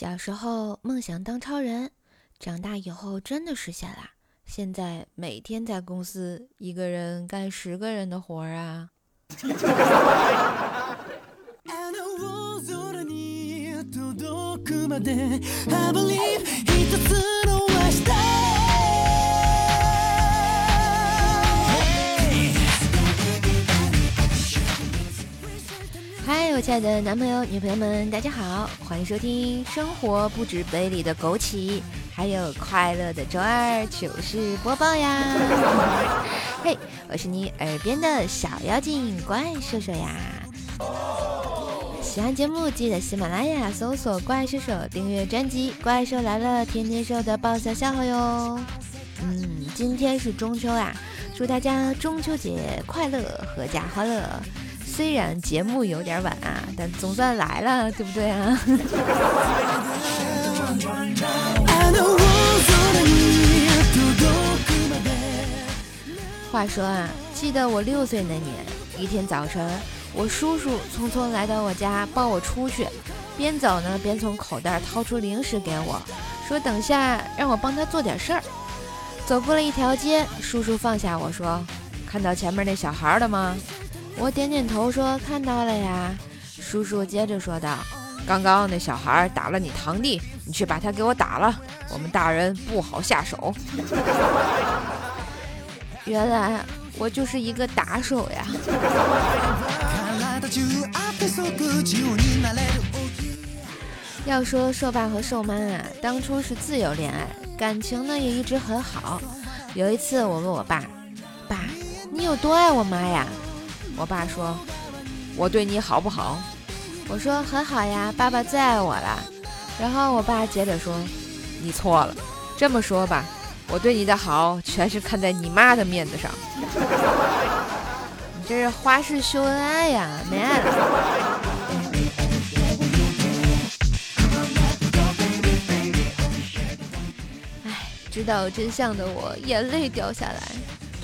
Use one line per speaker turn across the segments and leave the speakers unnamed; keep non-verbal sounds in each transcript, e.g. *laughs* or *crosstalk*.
小时候梦想当超人，长大以后真的实现了。现在每天在公司一个人干十个人的活儿啊！亲爱的男朋友、女朋友们，大家好，欢迎收听《生活不止杯里的枸杞》，还有快乐的周二糗事播报呀！*laughs* 嘿，我是你耳边的小妖精怪兽兽呀！喜欢节目记得喜马拉雅搜索“怪兽手”，订阅专辑《怪兽来了》，天天收的爆笑笑话哟！嗯，今天是中秋啊，祝大家中秋节快乐，阖家欢乐！虽然节目有点晚啊，但总算来了，对不对啊？*laughs* 话说啊，记得我六岁那年，一天早晨，我叔叔匆匆来到我家抱我出去，边走呢边从口袋掏出零食给我，说等下让我帮他做点事儿。走过了一条街，叔叔放下我说：“看到前面那小孩了吗？”我点点头说：“看到了呀。”叔叔接着说道：“刚刚那小孩打了你堂弟，你去把他给我打了。我们大人不好下手。*laughs* ”原来我就是一个打手呀！*laughs* 要说瘦爸和瘦妈啊，当初是自由恋爱，感情呢也一直很好。有一次我问我爸：“爸，你有多爱我妈呀？”我爸说：“我对你好不好？”我说：“很好呀，爸爸最爱我了。”然后我爸接着说：“你错了，这么说吧，我对你的好全是看在你妈的面子上。你这是花式秀恩爱呀，没爱了。”哎，知道真相的我眼泪掉下来，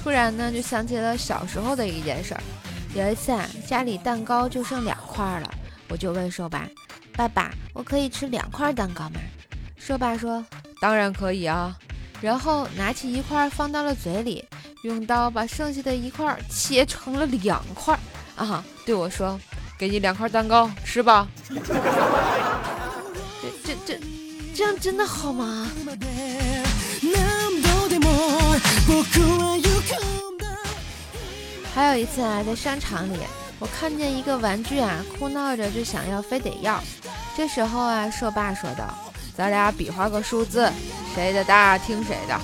突然呢就想起了小时候的一件事儿。有一次啊，家里蛋糕就剩两块了，我就问瘦爸：“爸爸，我可以吃两块蛋糕吗？”瘦爸说：“当然可以啊。”然后拿起一块放到了嘴里，用刀把剩下的一块切成了两块啊，对我说：“给你两块蛋糕，吃吧。”这这这，这样真的好吗？还有一次啊，在商场里，我看见一个玩具啊，哭闹着就想要，非得要。这时候啊，硕爸说道：“咱俩比划个数字，谁的大听谁的。”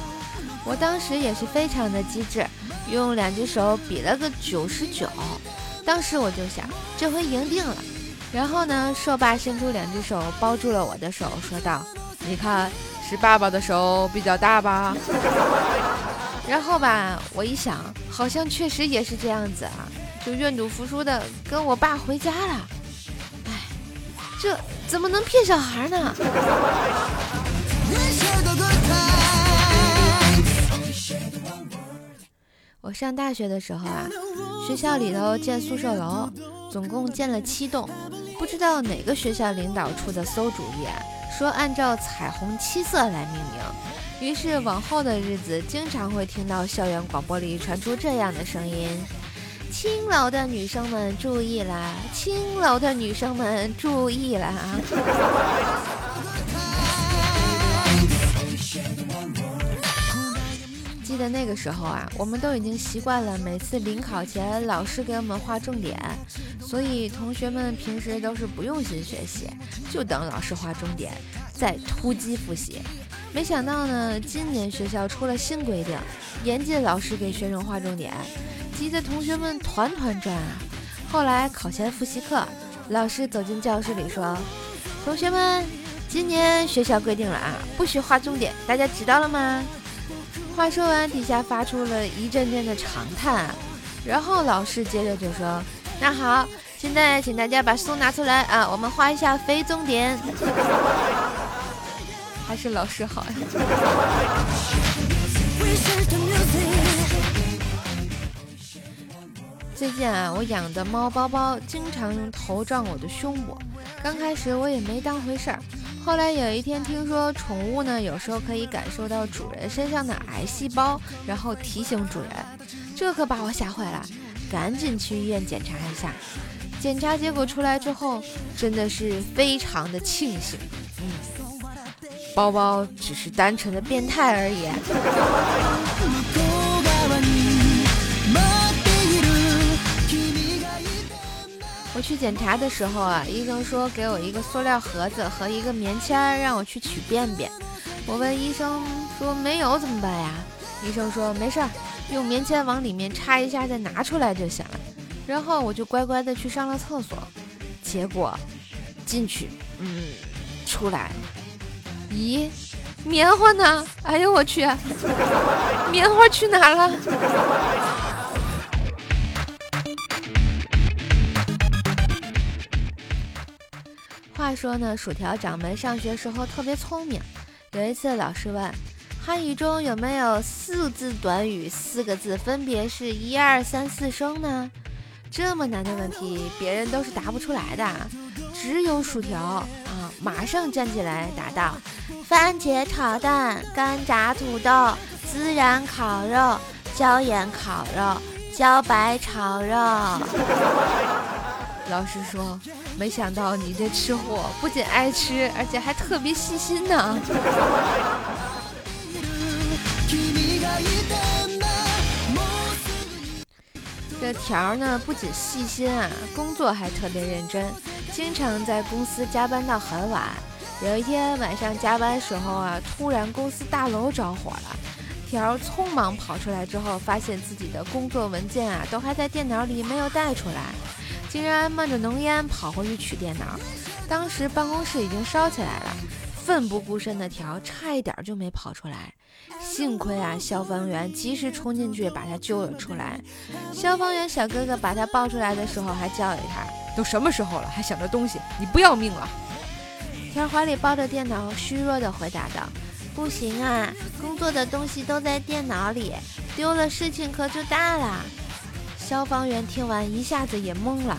我当时也是非常的机智，用两只手比了个九十九。当时我就想，这回赢定了。然后呢，硕爸伸出两只手包住了我的手，说道：“你看，是爸爸的手比较大吧？”然后吧，我一想，好像确实也是这样子啊，就愿赌服输的跟我爸回家了。哎，这怎么能骗小孩呢？我上大学的时候啊，学校里头建宿舍楼，总共建了七栋，不知道哪个学校领导出的馊主意啊，说按照彩虹七色来命名。于是往后的日子，经常会听到校园广播里传出这样的声音：“青楼的女生们注意啦，青楼的女生们注意啦！” *laughs* 记得那个时候啊，我们都已经习惯了每次临考前老师给我们划重点，所以同学们平时都是不用心学习，就等老师划重点，再突击复习。没想到呢，今年学校出了新规定，严禁老师给学生划重点，急得同学们团团转啊。后来考前复习课，老师走进教室里说：“同学们，今年学校规定了啊，不许划重点，大家知道了吗？”话说完，底下发出了一阵阵的长叹。然后老师接着就说：“那好，现在请大家把书拿出来啊，我们画一下非重点。”还是老师好呀。*laughs* 最近啊，我养的猫包包经常用头撞我的胸部。刚开始我也没当回事儿，后来有一天听说宠物呢，有时候可以感受到主人身上的癌细胞，然后提醒主人，这可把我吓坏了，赶紧去医院检查一下。检查结果出来之后，真的是非常的庆幸，嗯，包包只是单纯的变态而已。我去检查的时候啊，医生说给我一个塑料盒子和一个棉签，让我去取便便。我问医生说没有怎么办呀？医生说没事儿，用棉签往里面插一下再拿出来就行了。然后我就乖乖的去上了厕所，结果进去，嗯，出来，咦，棉花呢？哎呦我去，棉花去哪了？话说呢，薯条掌门上学时候特别聪明。有一次老师问，汉语中有没有四字短语，四个字分别是一二三四声呢？这么难的问题，别人都是答不出来的，只有薯条，马上站起来答道：番茄炒蛋、干炸土豆、孜然烤肉、椒盐烤肉、茭白炒肉。*laughs* 老师说，没想到你这吃货不仅爱吃，而且还特别细心呢。*laughs* 这条呢，不仅细心啊，工作还特别认真，经常在公司加班到很晚。有一天晚上加班时候啊，突然公司大楼着火了，条匆忙跑出来之后，发现自己的工作文件啊都还在电脑里没有带出来，竟然冒着浓烟跑回去取电脑。当时办公室已经烧起来了，奋不顾身的条差一点就没跑出来。幸亏啊，消防员及时冲进去把他救了出来。消防员小哥哥把他抱出来的时候，还教育他：“都什么时候了，还想着东西？你不要命了？”条怀里抱着电脑，虚弱地回答道：“不行啊，工作的东西都在电脑里，丢了事情可就大了。”消防员听完一下子也懵了：“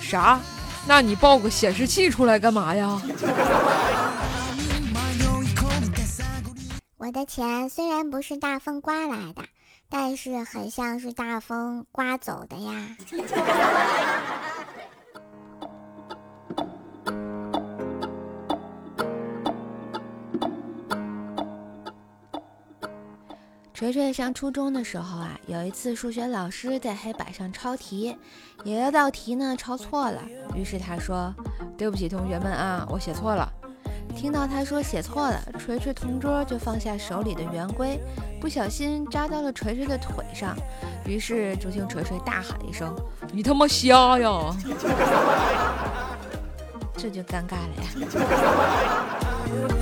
啥？那你抱个显示器出来干嘛呀？”
我的钱虽然不是大风刮来的，但是很像是大风刮走的呀。*laughs*
锤锤上初中的时候啊，有一次数学老师在黑板上抄题，有一道题呢抄错了，于是他说：“对不起，同学们啊，我写错了。”听到他说写错了，锤锤同桌就放下手里的圆规，不小心扎到了锤锤的腿上，于是就听锤锤大喊一声：“
你他妈瞎呀！*laughs* ”
这就尴尬了呀。*laughs*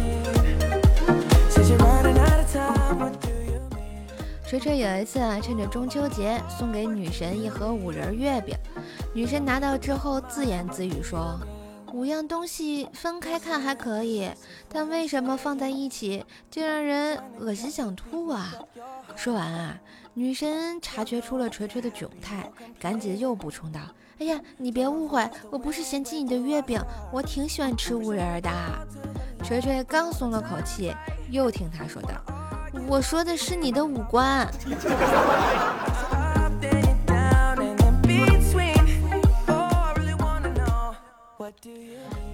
锤锤有一次啊，趁着中秋节送给女神一盒五仁月饼，女神拿到之后自言自语说。五样东西分开看还可以，但为什么放在一起就让人恶心想吐啊？说完啊，女神察觉出了锤锤的窘态，赶紧又补充道：“哎呀，你别误会，我不是嫌弃你的月饼，我挺喜欢吃五仁的。”锤锤刚松了口气，又听他说道：“我说的是你的五官。”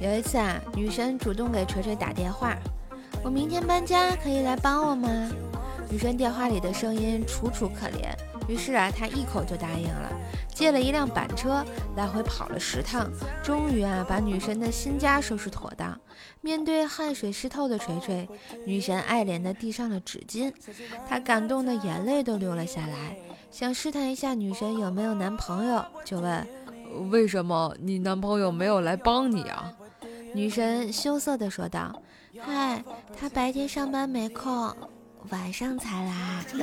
有一次啊，女神主动给锤锤打电话：“我明天搬家，可以来帮我吗？”女神电话里的声音楚楚可怜，于是啊，她一口就答应了，借了一辆板车，来回跑了十趟，终于啊，把女神的新家收拾妥。面对汗水湿透的锤锤，女神爱怜地递上了纸巾，她感动的眼泪都流了下来，想试探一下女神有没有男朋友，就问。
为什么你男朋友没有来帮你啊？
女神羞涩地说道：“嗨，他白天上班没空，晚上才来。*laughs* ”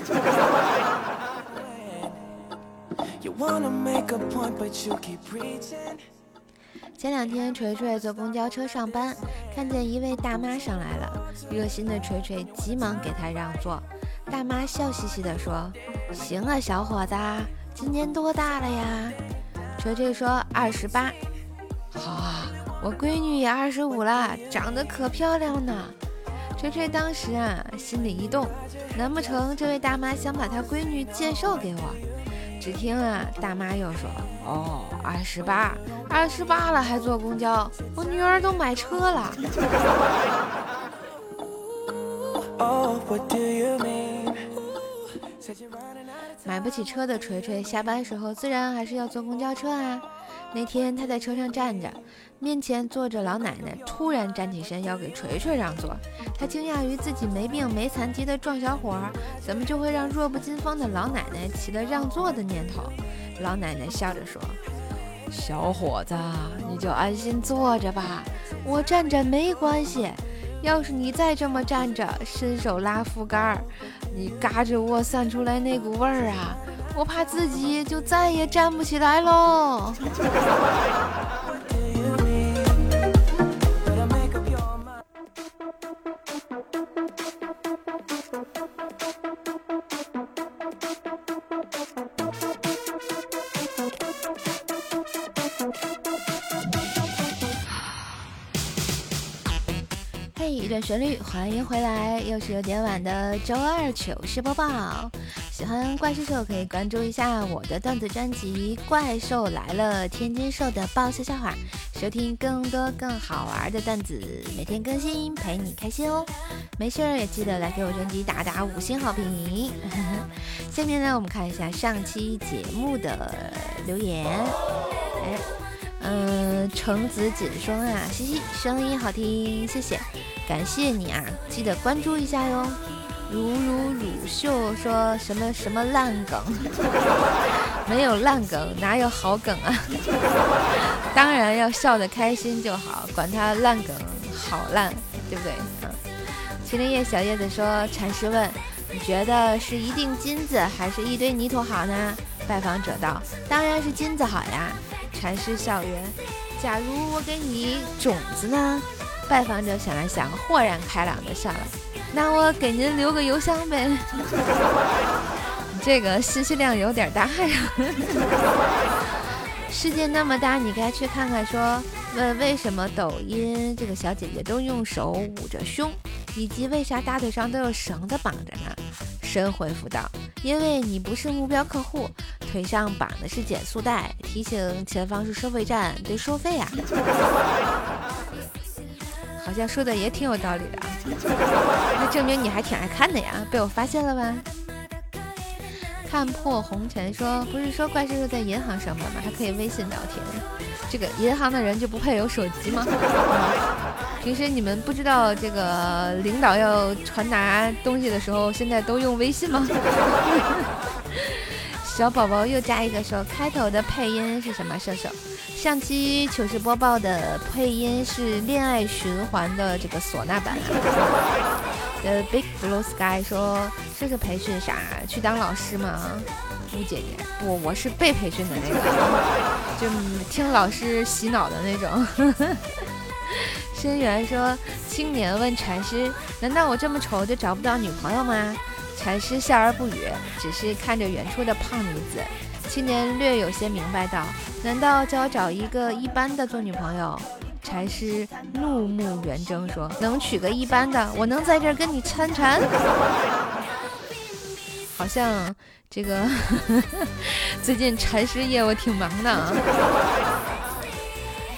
前两天，锤锤坐公交车上班，看见一位大妈上来了，热心的锤锤急忙给她让座。大妈笑嘻嘻地说：“行啊，小伙子，今年多大了呀？”锤锤说：“二十八。”
好啊，
我闺女也二十五了，长得可漂亮呢。锤锤当时啊，心里一动，难不成这位大妈想把她闺女介绍给我？只听啊，大妈又说：“哦，二十八，二十八了还坐公交，我女儿都买车了。*laughs* ”买不起车的锤锤，下班时候自然还是要坐公交车啊。那天他在车上站着，面前坐着老奶奶，突然站起身要给锤锤让座。他惊讶于自己没病没残疾的壮小伙，怎么就会让弱不禁风的老奶奶起了让座的念头。老奶奶笑着说：“小伙子，你就安心坐着吧，我站着没关系。要是你再这么站着，伸手拉扶杆，你嘎吱窝散出来那股味儿啊！”我怕自己就再也站不起来喽。嘿，一段旋律，欢迎回来，又是有点晚的周二糗事播报。喜欢怪兽兽可以关注一下我的段子专辑《怪兽来了》，天津兽的爆笑笑话，收听更多更好玩的段子，每天更新陪你开心哦。没事儿也记得来给我专辑打打五星好评。*laughs* 下面呢，我们看一下上期节目的留言。哎，嗯，橙子锦霜啊，嘻嘻，声音好听，谢谢，感谢你啊，记得关注一下哟。如如乳秀说什么什么烂梗，*laughs* 没有烂梗，哪有好梗啊？*laughs* 当然要笑得开心就好，管他烂梗好烂，对不对？嗯。麒麟叶小叶子说：禅师问，你觉得是一锭金子还是一堆泥土好呢？拜访者道：当然是金子好呀。禅师笑曰：假如我给你种子呢？拜访者想了想，豁然开朗的笑了。那我给您留个邮箱呗，*laughs* 这个信息量有点大呀。*laughs* 世界那么大，你该去看看。说问为什么抖音这个小姐姐都用手捂着胸，以及为啥大腿上都有绳子绑着呢？神回复道：因为你不是目标客户，腿上绑的是减速带，提醒前方是收费站，得收费啊。*laughs* 好像说的也挺有道理的啊，那证明你还挺爱看的呀，被我发现了吧？看破红尘说，不是说怪叔叔在银行上班吗？还可以微信聊天，这个银行的人就不配有手机吗？*laughs* 平时你们不知道这个领导要传达东西的时候，现在都用微信吗？小宝宝又加一个说，开头的配音是什么？射手。上期糗事播报的配音是《恋爱循环》的这个唢呐版。*laughs* 呃，Big Blue Sky 说这是培训啥？去当老师吗？吴姐姐，不，我是被培训的那个，就听老师洗脑的那种。*laughs* 深源说青年问禅师：难道我这么丑就找不到女朋友吗？禅师笑而不语，只是看着远处的胖女子。青年略有些明白道：“难道叫我找一个一般的做女朋友？”禅师怒目圆睁说：“能娶个一般的，我能在这儿跟你参禅？” *laughs* 好像这个 *laughs* 最近禅师业务挺忙的啊。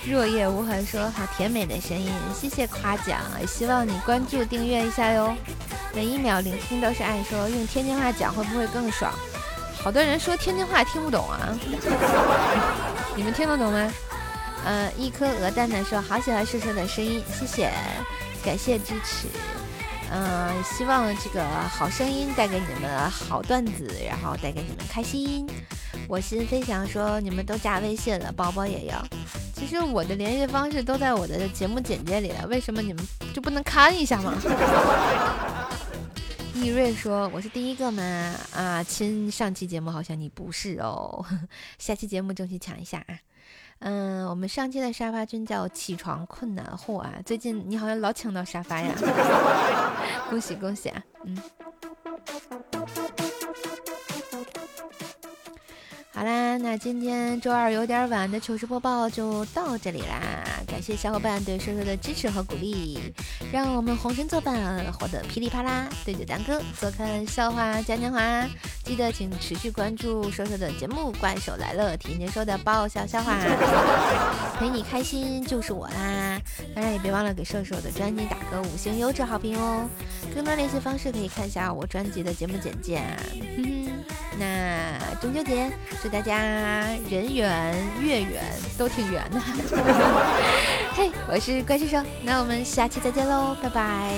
若叶无痕说：“好甜美的声音，谢谢夸奖，希望你关注订阅一下哟。每一秒聆听都是爱，说用天津话讲会不会更爽？”好多人说天津话听不懂啊，*laughs* 你们听得懂吗？呃，一颗鹅蛋蛋说好喜欢叔叔的声音，谢谢，感谢支持。嗯，希望这个好声音带给你们好段子，然后带给你们开心。我心飞翔说你们都加微信了，宝宝也要。其实我的联系方式都在我的节目简介里了，为什么你们就不能看一下吗？*laughs* 易瑞说：“我是第一个吗？啊，亲，上期节目好像你不是哦，*laughs* 下期节目争取抢一下啊。嗯，我们上期的沙发君叫起床困难户啊，最近你好像老抢到沙发呀，*laughs* 恭喜恭喜啊！嗯，好啦，那今天周二有点晚的糗事播报就到这里啦！感谢小伙伴对瘦瘦的支持和鼓励，让我们红星作伴，活得噼里啪啦！对酒当歌做看笑话嘉年华，记得请持续关注瘦瘦的节目《怪兽来了》，听见说的爆笑笑话，陪你开心就是我啦！当然也别忘了给瘦瘦的专辑打个五星优质好评哦！更多联系方式可以看一下我专辑的节目简介。*laughs* 那中秋节。祝大家人圆月圆都挺圆的。*laughs* 嘿，我是怪兽兽，那我们下期再见喽，拜拜。